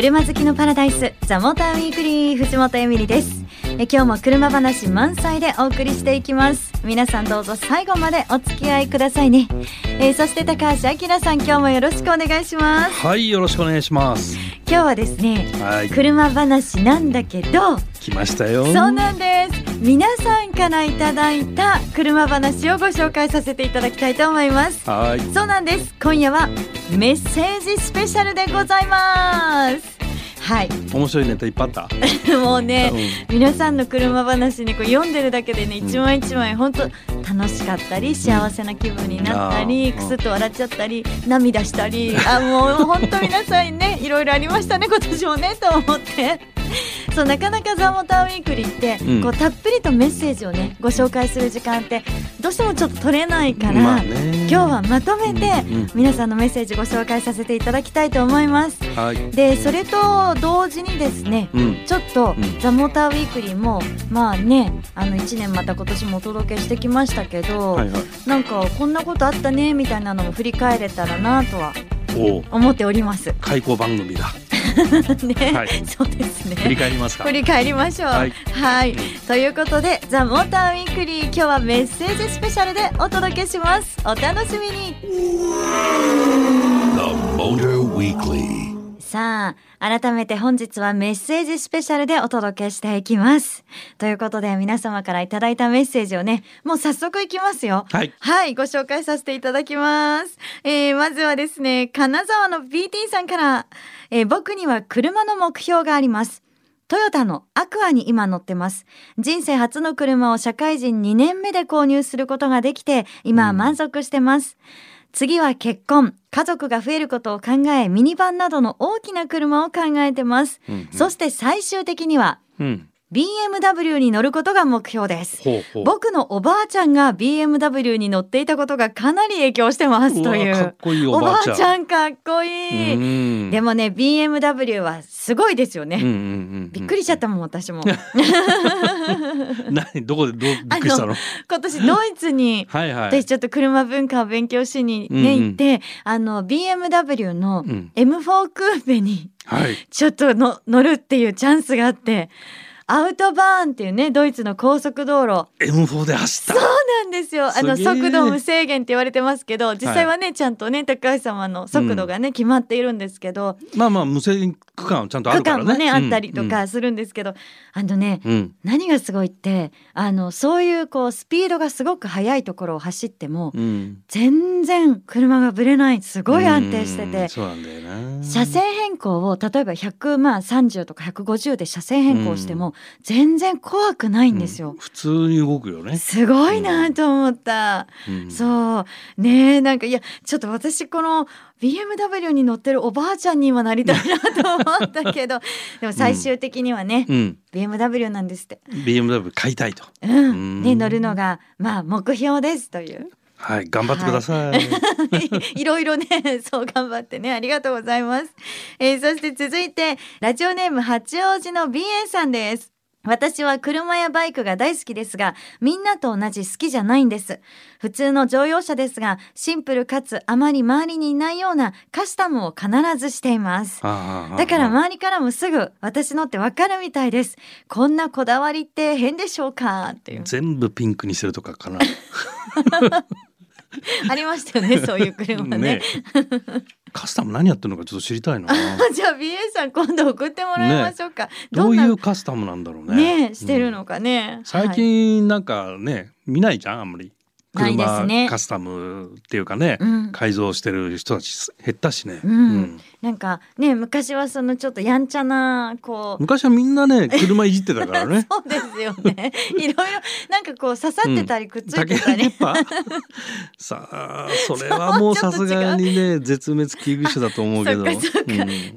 車好きのパラダイスザモーターウィークリー藤本エミリです。え今日も車話満載でお送りしていきます。皆さんどうぞ最後までお付き合いくださいね、えー、そして高橋明さん今日もよろしくお願いします。はいよろしくお願いします。今日はですね、はい。車話なんだけど来ましたよ。そうなんです皆さんからいただいた車話をご紹介させていただきたいと思います。はい。そうなんです。今夜はメッセージスペシャルでございます。はい。面白いネタいっぱいあった？もうね、う皆さんの車話にこう読んでるだけでね一枚一枚本当楽しかったり幸せな気分になったりあー。くすっと笑っちゃったり涙したり。あもう本当皆さんねいろいろありましたね今年もねと思って。そうなかなか「ザ・モーターウィークリーって、うん。こうたっぷりとメッセージをねご紹介する時間ってどうしてもちょっと取れないから、まあね。今日はまとめてうんうん。皆さんのメッセージご紹介させていただきたいと思います。はい。でそれと同時にですね、うん。ちょっと、うん。ザ・モーターウィークリーもまあねあの1年また今年もお届けしてきましたけど、はいはい。なんかこんなことあったねみたいなのも振り返れたらなとはおお思っております。開口番組だね、はいそうですね。振り返りますか振り返りましょう。ははいい、ということで「ザ・モーターウィークリー今日はメッセージスペシャルでお届けします。お楽しみに The Motor Weekly. さあ改めて本日はメッセージスペシャルでお届けしていきます。ということで皆様からいただいたメッセージをねもう早速いきますよ。はいはい、ご紹介させていただきます。えーまずはですね、金沢の BT さんから、えー僕には車の目標があります。トヨタのアクアに今乗ってます。人生初の車を社会人2年目で購入することができて、今は満足してます。次は結婚、家族が増えることを考え、ミニバンなどの大きな車を考えてます。うんうんそして最終的には、うん、BMW に乗ることが目標です。僕のおばあちゃんが BMW に乗っていたことがかなり影響してますという。わかっこいいおおばばあちゃんかっこいい、うん。でもね BMW はすごいですよね、うんうんうんうんびっくりしちゃったもん私も。何どこでどう びっくりしたの？今年ドイツにはいはい。私ちょっと車文化を勉強しにね、うんうん。行ってあの BMW のうん。M4 クーペにはい。ちょっとの乗るっていうチャンスがあってアウトバーンっていうねドイツの高速道路。M4 で走った。そうなんですよ。あの速度無制限って言われてますけど、実際はね、ちゃんとね高橋様の速度がね、決まっているんですけど、まあまあ無制限区間はちゃんとあるからね。区間もね、あったりとうん。かするんですけど、あのね。うん。何がすごいってあのそういうこうスピードがすごく速いところを走ってもうん。全然車がぶれない。すごい安定してうん。てそうなんだよな。車線変更を例えば100まあ30とか150で車線変更しても全然怖くないんですよ。うん。普通に動くよね。すごいなと思った。うん。そう。ねえなんかいやちょっと私この BMW に乗ってるおばあちゃんに今なりたいなと思ったけど でも最終的にはね、うん。BMW なんですって、BMW 買いたいと。うん。うん。ね、乗るのがまあ目標ですというはい頑張ってください。い。ろいろね そう頑張ってねありがとうございます、えーそして続いてラジオネーム八王子の BA さんです。私は車やバイクが大好きですがみんなと同じ好きじゃないんです。普通の乗用車ですがシンプルかつあまり周りにいないようなカスタムを必ずしています。だから周りからもすぐ私のってわかるみたいです。こんなこだわりって変でしょうか？っていう。全部ピンクにするとかかな ありましたよね そういう車ね。ね。カスタム何やってるのかちょっと知りたいな。じゃあ BA さん今度送ってもらいましょうか、どういうカスタムなんだろうね。ねしてるのかね、最はい近なんかね見ないじゃんあんまり車ね。カスタムっていうかね、うん。改造してる人たち減ったしね、うん。なんかね昔はそのちょっとやんちゃなこう昔はみんなね車いじってたからね。そうですよね。いろいろなんかこう刺さってたりくっついてたり、さあそれはもうさすがにね絶滅危惧種だと思うけど。じゃ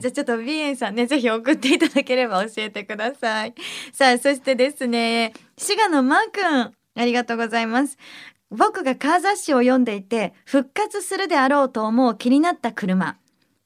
あちょっとビエンさんねぜひ送っていただければ教えてください。さあそしてですね滋賀のマー君ありがとうございます僕がカー雑誌を読んでいて復活するであろうと思う気になった車。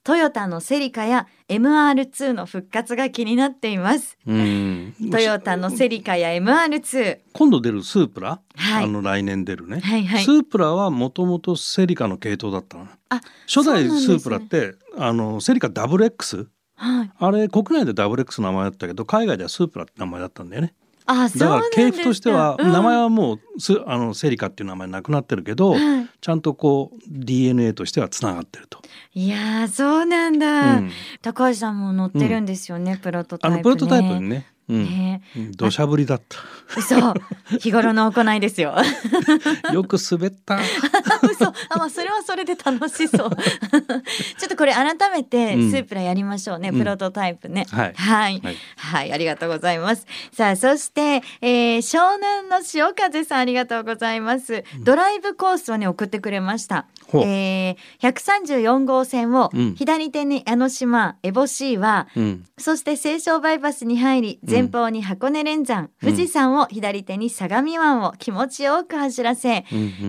トヨタのセリカや MR2 の復活が気になっています。うん。トヨタのセリカや MR2 今度出るスープラ、はい。あの来年出るね、はいはい。スープラはもともとセリカの系統だったのあ初代スープラって、あのセリカ WX はい。あれ国内で WX の名前だったけど海外ではスープラって名前だったんだよねあ、そうだから。系譜としてはうん名前はもうすあのセリカっていう名前なくなってるけど、はいちゃんとこう DNA としてはつながってると。いやーそうなんだ、うん高橋さんも乗ってるんですよね、プロトタイプ、ね。あのプロトタイプにね、うんね。うん土砂降りだった。嘘。日頃の行いですよ。よく滑った。嘘。あまあそれはそれで楽しそう。ちょっとこれ改めてうん。スープラやりましょうね、うん。プロトタイプね。はい。はい。はい。はい、ありがとうございます。さあ、そして、えー湘南の潮風さんありがとうございます。ドライブコースをね、送ってくれました。ほう。えー、134号線をうん。左手に江ノ島、エボシーは、うん。そして西湘バイパスに入り、前方に箱根連山、うん。富士山を左手に相模湾を気持ちよく走らせ、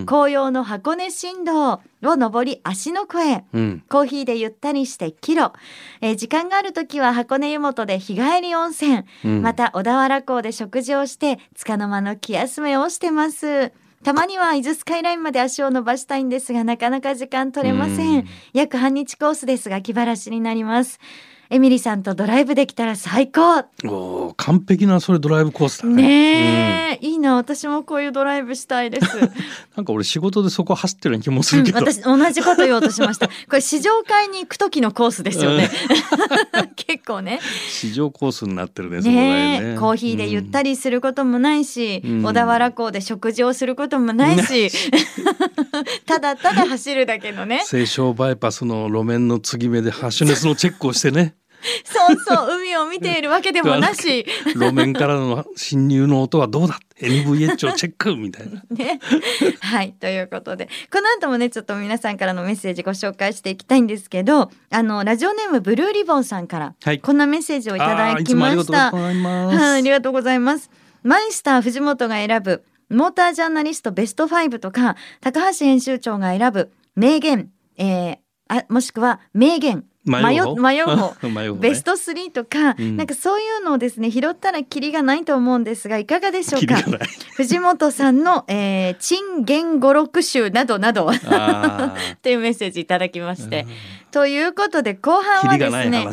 紅葉の箱根新道を登り足の湖へ。うん。コーヒーでゆったりしてキロ、えー時間がある時は箱根湯本で日帰り温泉、うん。また小田原港で食事をして束の間の気休めをしてます。たまには伊豆スカイラインまで足を伸ばしたいんですがなかなか時間取れません、うん。約半日コースですが気晴らしになりますエミリさんとドライブできたら最高。おー完璧なそれドライブコースだね。ねえ、いいな私もこういうドライブしたいです。う んなんか俺仕事でそこ走ってる気もすうんるけど。私同じこと言おうとしました。これ試乗会に行く時のコースですよね。結構ね。市場コースになってるね。ねね。コーヒーでゆったりすることもないし、うん。小田原港で食事をすることもないし、ただただ走るだけのね。西湘バイパスの路面の継ぎ目でハッシュネスのチェックをしてね そうそう海を見ているわけでもなし、路面からの侵入の音はどうだ？NVH をチェックみたいな。ね。はいということでこの後もねちょっと皆さんからのメッセージご紹介していきたいんですけどあのラジオネームブルーリボンさんからはいこんなメッセージをいただきました。ございます。はい、ありがとうございます。マイスター藤本が選ぶモータージャーナリストベスト5とか高橋編集長が選ぶ名言、えーあもしくは名言迷う方？迷う方。迷う方ね。ベスト3とか、うん。なんかそういうのをですね拾ったらキリがないと思うんですがいかがでしょうか？藤本さんの、え言語録集などなど っあていうメッセージいただきましーて、ということで後半はですね。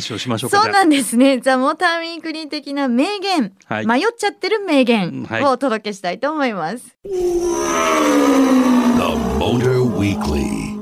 そうなんですね。ザ・モーターウィークリー的な名言、はい。迷っちゃってる名言はい。をお届けしたいと思います。The Motor Weekly.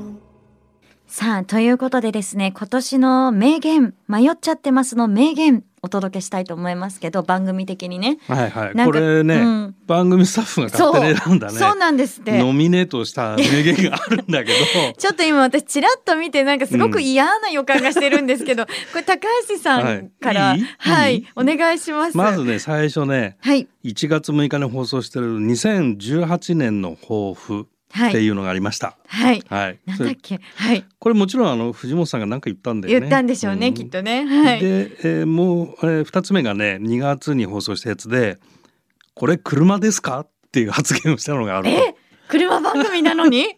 さあ、ということでですね、今年の名言、迷っちゃってますの名言、お届けしたいと思いますけど、番組的にね。はいはい。これね、うん番組スタッフが勝手に選んだね。そうなんですって。ノミネートした名言があるんだけど。ちょっと今私ちらっと見てなんかすごく嫌な予感がしてるんですけど、これ高橋さんから、はい？はい、お願いします。まずね最初ねはい、1月6日に放送してる2018年の抱負はい、っていうのがありました。はい。はい。なんだっけ、はい、これもちろんあの藤本さんが何か言ったんだよね。言ったんでしょうね、んきっとね。はい。で、えーもうあれ2つ目がね2月に放送したやつで「これ車ですか?」っていう発言をしたのがあるえ？車番組なのに？え？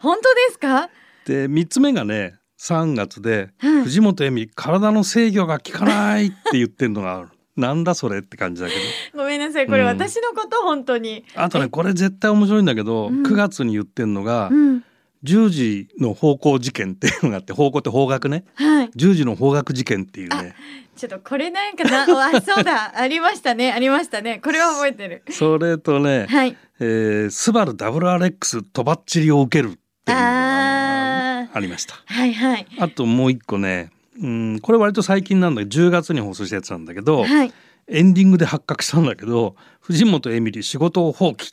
本当ですか？で3つ目がね3月ではい藤本恵美体の制御が効かないって言ってるのがあるなんだそれって感じだけど。ごめんなさいこれうん。私のこと本当に、あとねこれ絶対面白いんだけど、うん。9月に言ってんのが、うん。10時の方向事件っていうのがあって方向って方角ね。はい。10時の方角事件っていうね。ちょっとこれなんかな？あそうだ。ありましたね。ありましたね。これは覚えてる。それとね、はい。えースバル WRX とばっちりを受けるっていうのあがありました。はいはい。あともう一個ね、うん、これ割と最近なんだけど10月に放送したやつなんだけど、はい。エンディングで発覚したんだけど藤本エミリ仕事を放棄。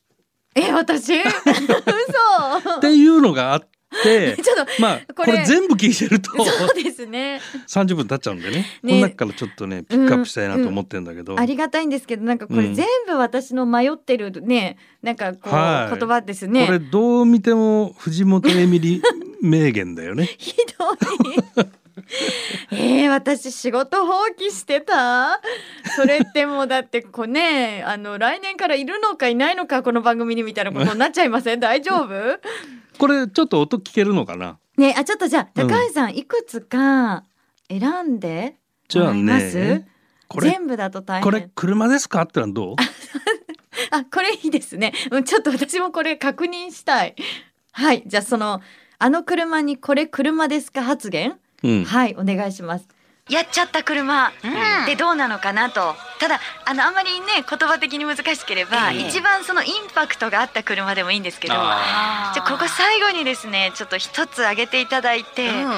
え私？嘘。っていうのがあって ちょっとまあこれ。全部聞いてるとそうですね。30分経っちゃうんでね。ね。この中からちょっとねピックアップしたいなと思ってんだけど、ありがたいんですけどなんかこれうん。全部私の迷ってるねなんかこう、はい。言葉ですね。これどう見ても藤本エミリ名言だよね。ひどい。えー、私仕事放棄してた？それってもうだってこう ねあの来年からいるのかいないのかこの番組にみたいなことになっちゃいません？大丈夫？これちょっと音聞けるのかな？ねあちょっとじゃあうん。高橋さん、いくつか選んでもらいます？ねこれ全部だと大変。これ車ですか？ってのはどう？あこれいいですね。うんちょっと私もこれ確認したい。はいじゃあそのあの車にこれ車ですか？発言？うん、はいお願いします。やっちゃった車。うん。でどうなのかなと。ただあのあんまりね言葉的に難しければ、ええ一番そのインパクトがあった車でもいいんですけどあじゃあここ最後にですねちょっと一つ挙げていただいて、うん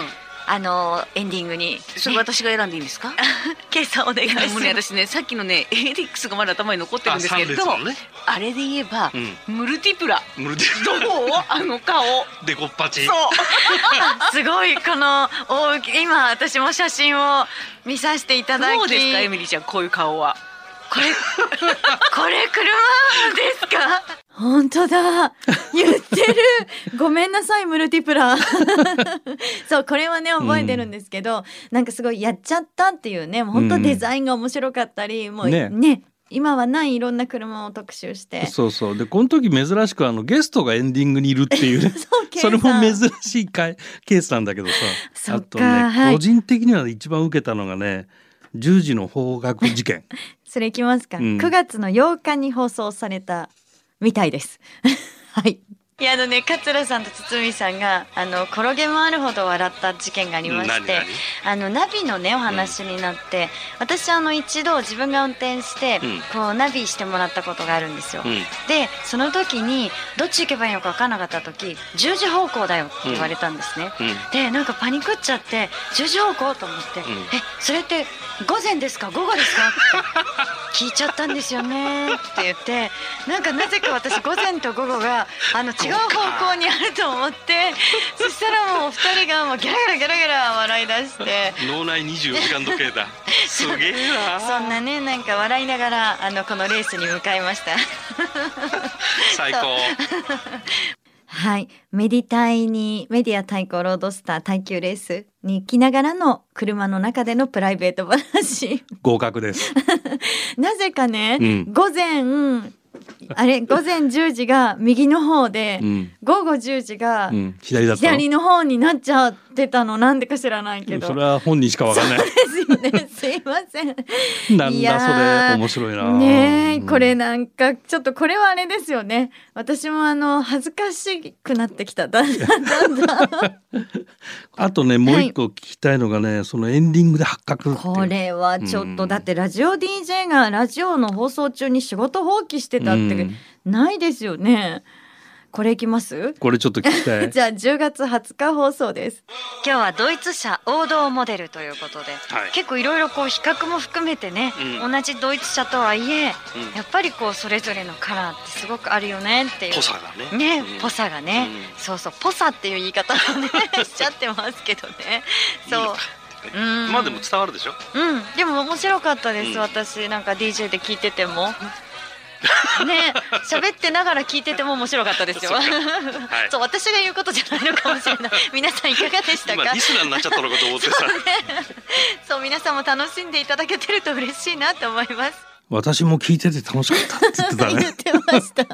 あのエンディングに、それ私が選んでいいんですか？ケイさんお願いします。ね私ねさっきのねエリックスがまだ頭に残ってるんですけれどあ,、ね。れで言えば、うん。ムルティプラ。ムルテどう？あの顔。デコッパチそう。すごいこの大き今私も写真を見させていただき。どうですかエミリーちゃんこういう顔は。これこれ車ですか？本当だ。言ってる。ごめんなさいムルティプラ。そうこれはね覚えてるんですけど、なんかすごいやっちゃったっていうねもう本当デザインが面白かったり、もうね。ね今はないいろんな車を特集して。そうそう。でこの時珍しくあのゲストがエンディングにいるっていうね。そそれも珍しいかいケースなんだけどさ。あとね、はい。個人的には一番受けたのがね10時の方角事件。それいきますか、うん。9月の8日に放送されたみたいです。はい。いやあのね桂さんと堤さんがあの転げ回るほど笑った事件がありまして、何あのナビのねお話になって、私あの一度自分が運転して、うん。こうナビしてもらったことがあるんですよ、うん。でその時にどっち行けばいいのか分からなかった時10時方向だよって言われたんですね、うん。でなんかパニクっちゃって10時方向と思って、ん。えそれって午前ですか？午後ですか？って聞いちゃったんですよね。って言ってなんかなぜか私午前と午後があの違う方向にあると思ってそしたらもうお二人がもうギャラギャラギャラギャラ笑い出して。脳内24時間時計だ。すげえな。そんなねなんか笑いながらあのこのレースに向かいました。最高はい、メディタイにメディア対抗ロードスター耐久レースに来ながらの車の中でのプライベート話。合格です。なぜかね、うん。午前あれ 午前10時が右の方で、うん、午後10時がうん、左だったの？左の方になっちゃってたのなんでか知らないけど。それは本人しかわかんない。ですよね。すいません。なんだそーれ面白いな。ねこれなんかちょっとこれはあれですよね。私もあの恥ずかしくなってきた。だんだんだんだん。あとねもう一個聞きたいのがね、そのエンディングで発覚これはちょっと、うん。だってラジオ DJ がラジオの放送中に仕事放棄してたってうん。ないですよね、これいきます？これちょっと聞きたい。じゃあ10月20日放送です。今日はドイツ車王道モデルということで、はい。結構いろいろこう比較も含めてね、うん。同じドイツ車とはいえ、うん。やっぱりこうそれぞれのカラーってすごくあるよねっていう。ぽさがね。ね、うん。ぽさがね、うん。そうそうぽさっていう言い方をね しちゃってますけどね。そう。うん。まあでも伝わるでしょ。うん。でも面白かったです、うん。私。なんか DJ で聞いててもね喋ってながら聞いてても面白かったですよ。はい。そう私が言うことじゃないのかもしれない。皆さんいかがでしたか？今リスナーになっちゃったのかと思ってさ。そう。皆さんも楽しんでいただけてると嬉しいなと思います。私も聞いてて楽しかったって言ってた言ねってました。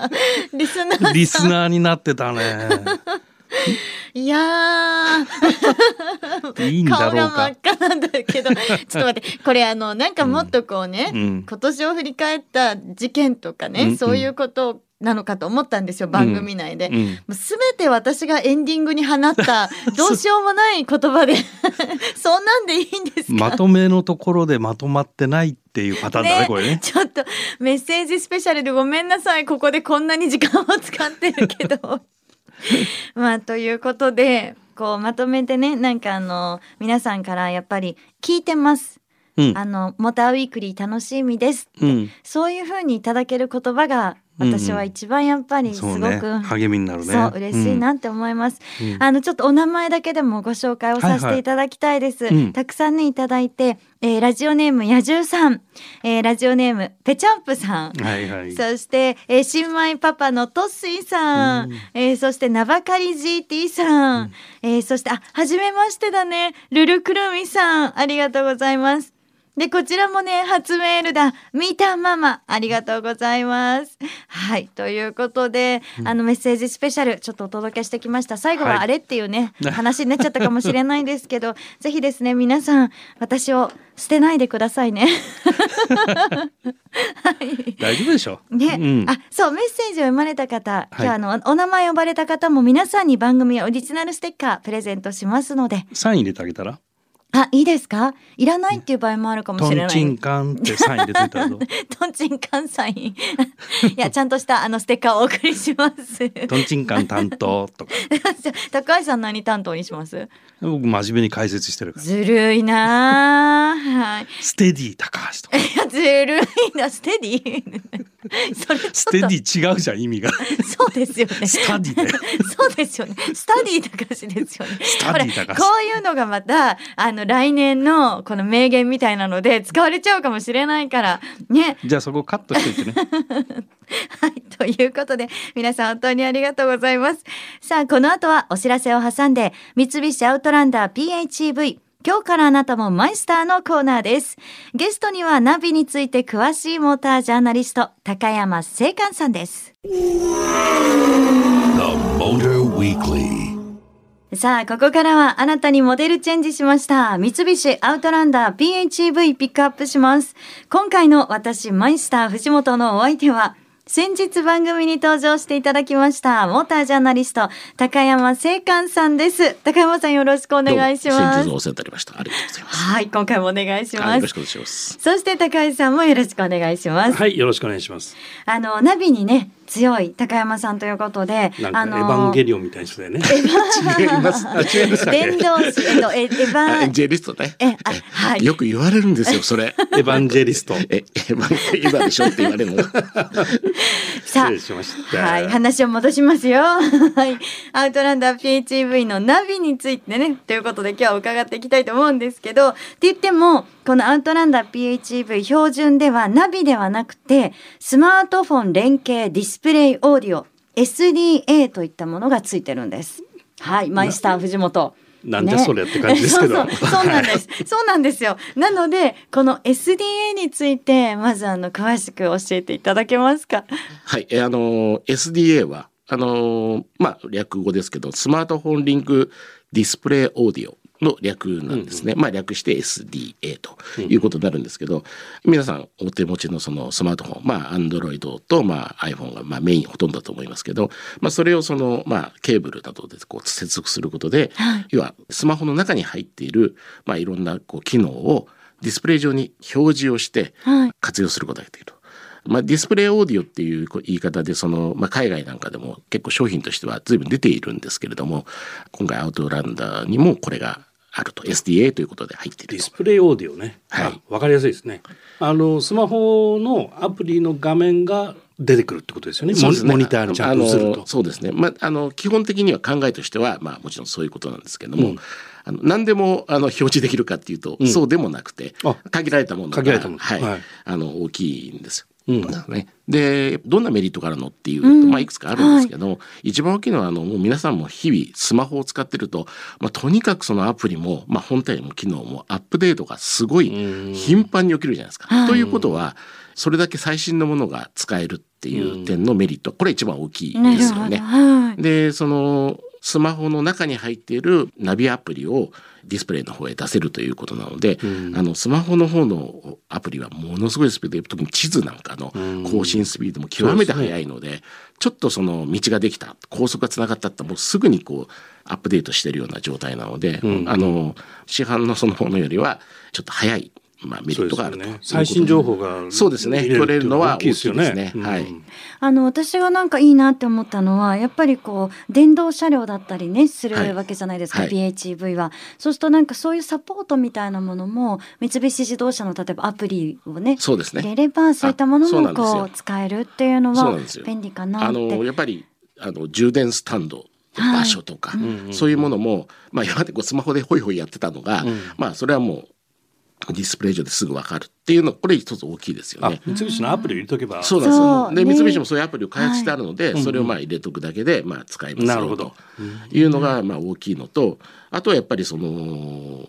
リスナーさん。リスナーになってたね いやー。いいんだろう顔が真かっ赤なんだけど。ちょっと待って。これあのなんかもっとこうね、うん。今年を振り返った事件とかね、うん。うんそういうことなのかと思ったんですよ番組内で。すべて私がエンディングに放った どうしようもない言葉で そんなんでいいんですか、まとめのところでまとまってないっていうパターンだねこれね。ちょっとメッセージスペシャルでごめんなさい。ここでこんなに時間を使ってるけど まあということでこうまとめてねなんかあの皆さんからやっぱり聞いてます、うん。あのモーターウィークリー楽しみですうん。そういう風にいただける言葉が私は一番やっぱりすごく、そうね。励みになるね。そう嬉しいなって思います、うん。あのちょっとお名前だけでもご紹介をさせていただきたいです、はいはい。うん。たくさんねいただいて、えーラジオネーム野獣さん、えーラジオネームぺちゃんぷさん、はいはい。そして、えー新米パパのトッシーさん、うん。えーそして名ばかり GT さん、えーそしてあ初めましてだね。ルルくるみさん。ありがとうございますでこちらもね初メールだ。みたママ。ありがとうございます。はい。ということで、あのメッセージスペシャルちょっとお届けしてきました。最後ははい。あれっていうね、話になっちゃったかもしれないんですけど ぜひですね皆さん私を捨てないでくださいね。はい。大丈夫でしょね、うん。あそうメッセージを読まれた方、はい。今日あのお名前呼ばれた方も皆さんに番組オリジナルステッカープレゼントしますので。サイン入れてあげたら？あ、いいですか？いらないっていう場合もあるかもトンしれない。チンカンってサイン入れといたらどうトンチンカンサイン。いや、ちゃんとしたあのステッカーをお送りします。トンチンカン担当とか。じゃあ高橋さん何担当にします？僕真面目に解説してるから。ずるいなあはい。ステディ高橋とか。いや、ずるいな、ステディ？それステディ違うじゃん意味が そうですよね。スタディだよそうですよね。スタディ高橋ですよね。スタディ高橋ほらこういうのがまたあの来年のこの名言みたいなので使われちゃうかもしれないからね。じゃあそこカットしといてねはい。ということで、皆さん本当にありがとうございます。さあ、この後はお知らせを挟んで、三菱アウトランダー PHEV、今日からあなたもマイスターのコーナーです。ゲストにはナビについて詳しいモータージャーナリスト、高山聖寛さんです。The Motor Weekly. さあ、ここからはあなたにモデルチェンジしました。三菱アウトランダー PHEV ピックアップします。今回の私、マイスター藤本のお相手は、先日番組に登場していただきました、モータージャーナリスト、高山聖寛さんです。高山さんよろしくお願いしますどうも先日。お世話になりました。ありがとうございます。はい、今回もお願いしますはいよろし。くお願いします。そして高橋さんもよろしくお願いします。はいよろしくお願いしますあの、ナビにね、強い高山さんということで、あなんかエヴァンゲリオンみたいな人だよね 違います。あ違いましたっけ電動し、えっと、えエヴァン、ジェリストね。え、あ、はい。よく言われるんですよ、それ。エヴァンジェリストえ、今、今でしょって言われるの？さあ失礼しましたはい、話を戻しますよ。はい、アウトランダー PHEV のナビについてね、ということで今日は伺っていきたいと思うんですけど、って言っても、このアウトランダー PHEV 標準ではナビではなくて、スマートフォン連携ディスプレイオーディオ SDA といったものがついてるんです。はい、マイスター藤本。なんじゃそれって感じですけど そうそうそうなんです。そうなんですよ。なので、この SDA について、まずあの、詳しく教えていただけますか？はい。えあの、SDA は、あの、まあ、略語ですけど、スマートフォンリンクディスプレイオーディオの略なんですね。まあ、略して SDA ということになるんですけど、皆さんお手持ちのそのスマートフォン、まあ、Android と、まあ、iPhone が、まあ、メインほとんどだと思いますけど、まあ、それをその、まあ、ケーブルなどでこう接続することで、要は、スマホの中に入っている、まあ、いろんなこう機能をディスプレイ上に表示をしてはい活用することができると。まあ、ディスプレイオーディオっていう言い方でその、まあ、海外なんかでも結構商品としては随分出ているんですけれども今回アウトランダーにもこれがあると。SDA ということで入っていると。ディスプレイオーディオね、はい。あわかりやすいですね。あのスマホのアプリの画面が出てくるってことですよね。ね。モニターにちゃんと映ると。そうですね、まあ、あの基本的には考えとしては、まあ、もちろんそういうことなんですけども、うん。あの何でもあの表示できるかっていうと、うん。そうでもなくてあ限られたものが限られたもの。はい。はい。あの大きいんですよ。うんね、でどんなメリットがあるのっていうと、うんまあ、いくつかあるんですけど、一番大きいのはあのもう皆さんも日々スマホを使ってると、まあ、とにかくそのアプリも、まあ、本体も機能もアップデートがすごいうん頻繁に起きるじゃないですか。はいということはそれだけ最新のものが使えるっていう点のメリット、これ一番大きい。ですよね。はい。でそのスマホの中に入っているナビアプリをディスプレイの方へ出せるということなので、うん。あのスマホの方のアプリはものすごいスピードで特に地図なんかのうん。更新スピードも極めて速いのでちょっとその道ができた高速がつながったってもうすぐにこうアップデートしてるような状態なので、うん。あの市販のそのものよりはちょっと速い、まあ、メリットがあると。ね。最新情報がそうですね。取れるのは大きいですよね。はいうん。あの私がなんかいいなって思ったのはやっぱりこう電動車両だったりねすはい。るわけじゃないですか、はい。PHEV は。そうするとなんかそういうサポートみたいなものも三菱自動車の例えばアプリをねそうですね。入れればそういったものもこう使えるっていうのは便利かなあって。のやっぱりあの充電スタンドの場所とか、うんうんそういうものも、まあ、今までこうスマホでホイホイやってたのが、うん。まあそれはもうディスプレイ上ですぐ分かるっていうのこれ一つ大きいですよあね。三菱のアプリを入れとけば。そうなんですよ。で、三菱もそういうアプリを開発してあるので、はい。それをまあ入れとくだけでまあ使えますよと。なるほど。いうのがまあ大きいのと、あとはやっぱりその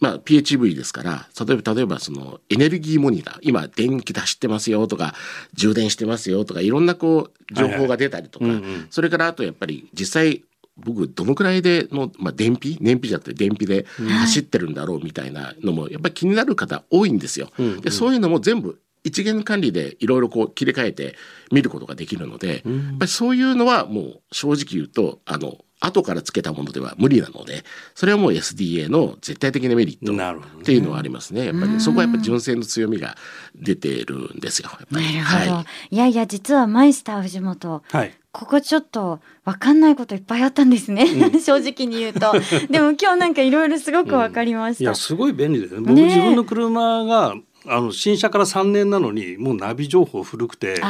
まあ PHEV ですから、例えば例えばそのエネルギーモニター、今電気で走ってますよとか充電してますよとかいろんなこう情報が出たりとか、それからあとやっぱり実際僕どのくらいでの、まあ、燃費？燃費じゃなくて電費で走ってるんだろうみたいなのもやっぱり気になる方多いんですよ。うん。うん。でそういうのも全部一元管理でいろいろこう切り替えて見ることができるので、やっぱりそういうのはもう正直言うとあの後からつけたものでは無理なのでそれはもう SDA の絶対的なメリットっていうのはありますね。やっぱりそこはやっぱり純正の強みが出てるんですよなるほど、、はいやいや実はマイスター藤本。はいここちょっとわかんないこといっぱいあったんですね、正直に言うと。でも今日なんかいろいろすごくわかりました、いやすごい便利ですね。僕自分の車があの新車から3年なのにもうナビ情報古くて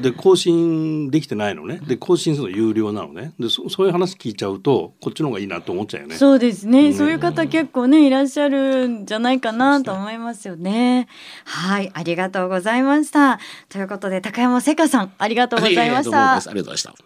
で更新できてないのねで更新するの有料なのねでそそういう話聞いちゃうとこっちの方がいいなと思っちゃうよね。そうですね、うんそういう方結構ねいらっしゃるんじゃないかなと思いますよね。はいありがとうございました。ということで高山せかさんありがとうございましたどうもです。ありがとうございまし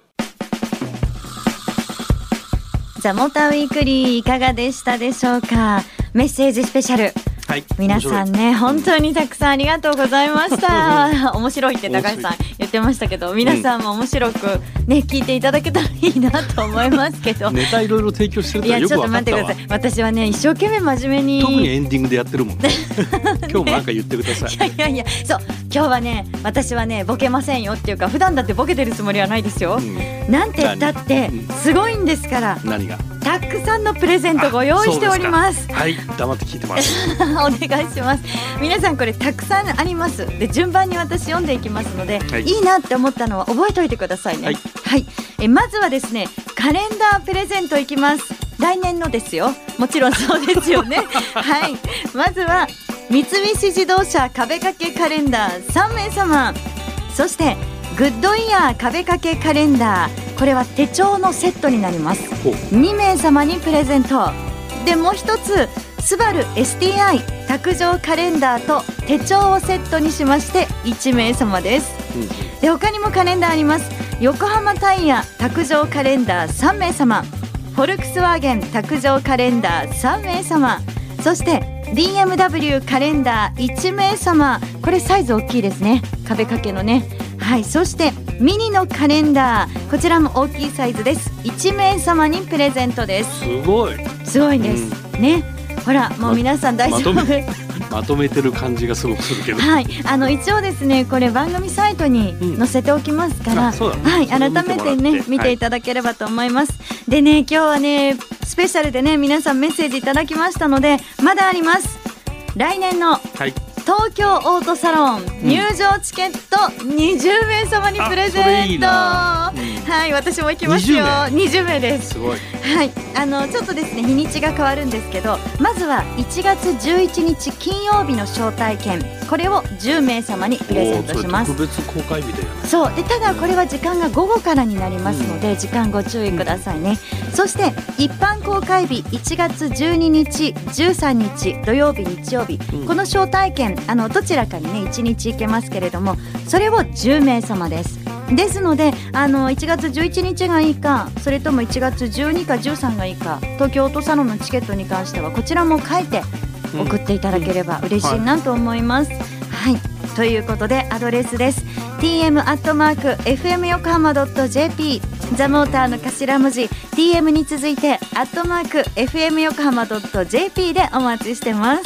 たザモーターウィークリーいかがでしたでしょうか？メッセージスペシャルはい、皆さんね本当にたくさんありがとうございました。面白いって高橋さん言ってましたけど皆さんも面白くね聞いていただけたらいいなと思いますけど、ネタいろいろ提供してるいやちょっと待ってください。私はね一生懸命真面目に。特にエンディングでやってるもんね。今日もなんか言ってください。いやいやいやそう今日はね私はねボケませんよっていうか普段だってボケてるつもりはないですよ、うん。なんて言ったって何すごいんですから何が？たくさんのプレゼントご用意しております。はい黙って聞いてます。お願いします。皆さんこれたくさんあります。で順番に私読んでいきますので、はい。い、いなって思ったのは覚えておいてくださいね。はい、えまずはですねカレンダープレゼントいきます。来年のですよ。もちろんそうですよね。はい。まずは三菱自動車壁掛けカレンダー3名様。そしてグッドイヤー壁掛けカレンダー。これは手帳のセットになります。ほう。2名様にプレゼント。でもう一つスバル STI 卓上カレンダーと手帳をセットにしまして1名様です。うん。で他にもカレンダーあります。横浜タイヤ卓上カレンダー3名様。フォルクスワーゲン卓上カレンダー3名様。そして DMW カレンダー1名様。これサイズ大きいですね。壁掛けのね。はいそしてミニのカレンダー。こちらも大きいサイズです。1名様にプレゼントです。すごい。すごいです、ね。ほらもう皆さん大丈夫、まとめまとめてる感じがすごくするけど。はい、あの一応ですね、これ番組サイトに載せておきますから、うだねはい、改めてね、見ていただければと思います。でね、今日はね、スペシャルでね、皆さんメッセージいただきましたので、まだあります。来年のはい東京オートサロン入場チケット20名様にプレゼント。いいなうん はい、私も行きますよ。20 20名？です。はい、あのちょっとですね日にちが変わるんですけどまずは1月11日金曜日の招待券これを10名様にプレゼントします。特別公開日だよね。そう。でただこれは時間が午後からになりますので、時間ご注意くださいね、そして一般公開日1月12日13日土曜日日曜日、うん。この招待券あのどちらかにね1日行けますけれどもそれを10名様です。ですのであの1月11日がいいかそれとも1月12か13がいいか東京オートサロンのチケットに関してはこちらも書いて送っていただければ嬉しいなと思います。はい、ということでアドレスです。tm アットマーク fm 横浜ドット jp ザモーターの頭文字 tm に続いてアットマーク fm 横浜ドット jp でお待ちしてます。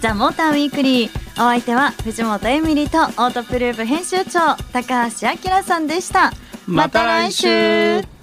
ザモーターウィークリーお相手は藤本エミリとオートプルーブ編集長高橋明さんでした。また来週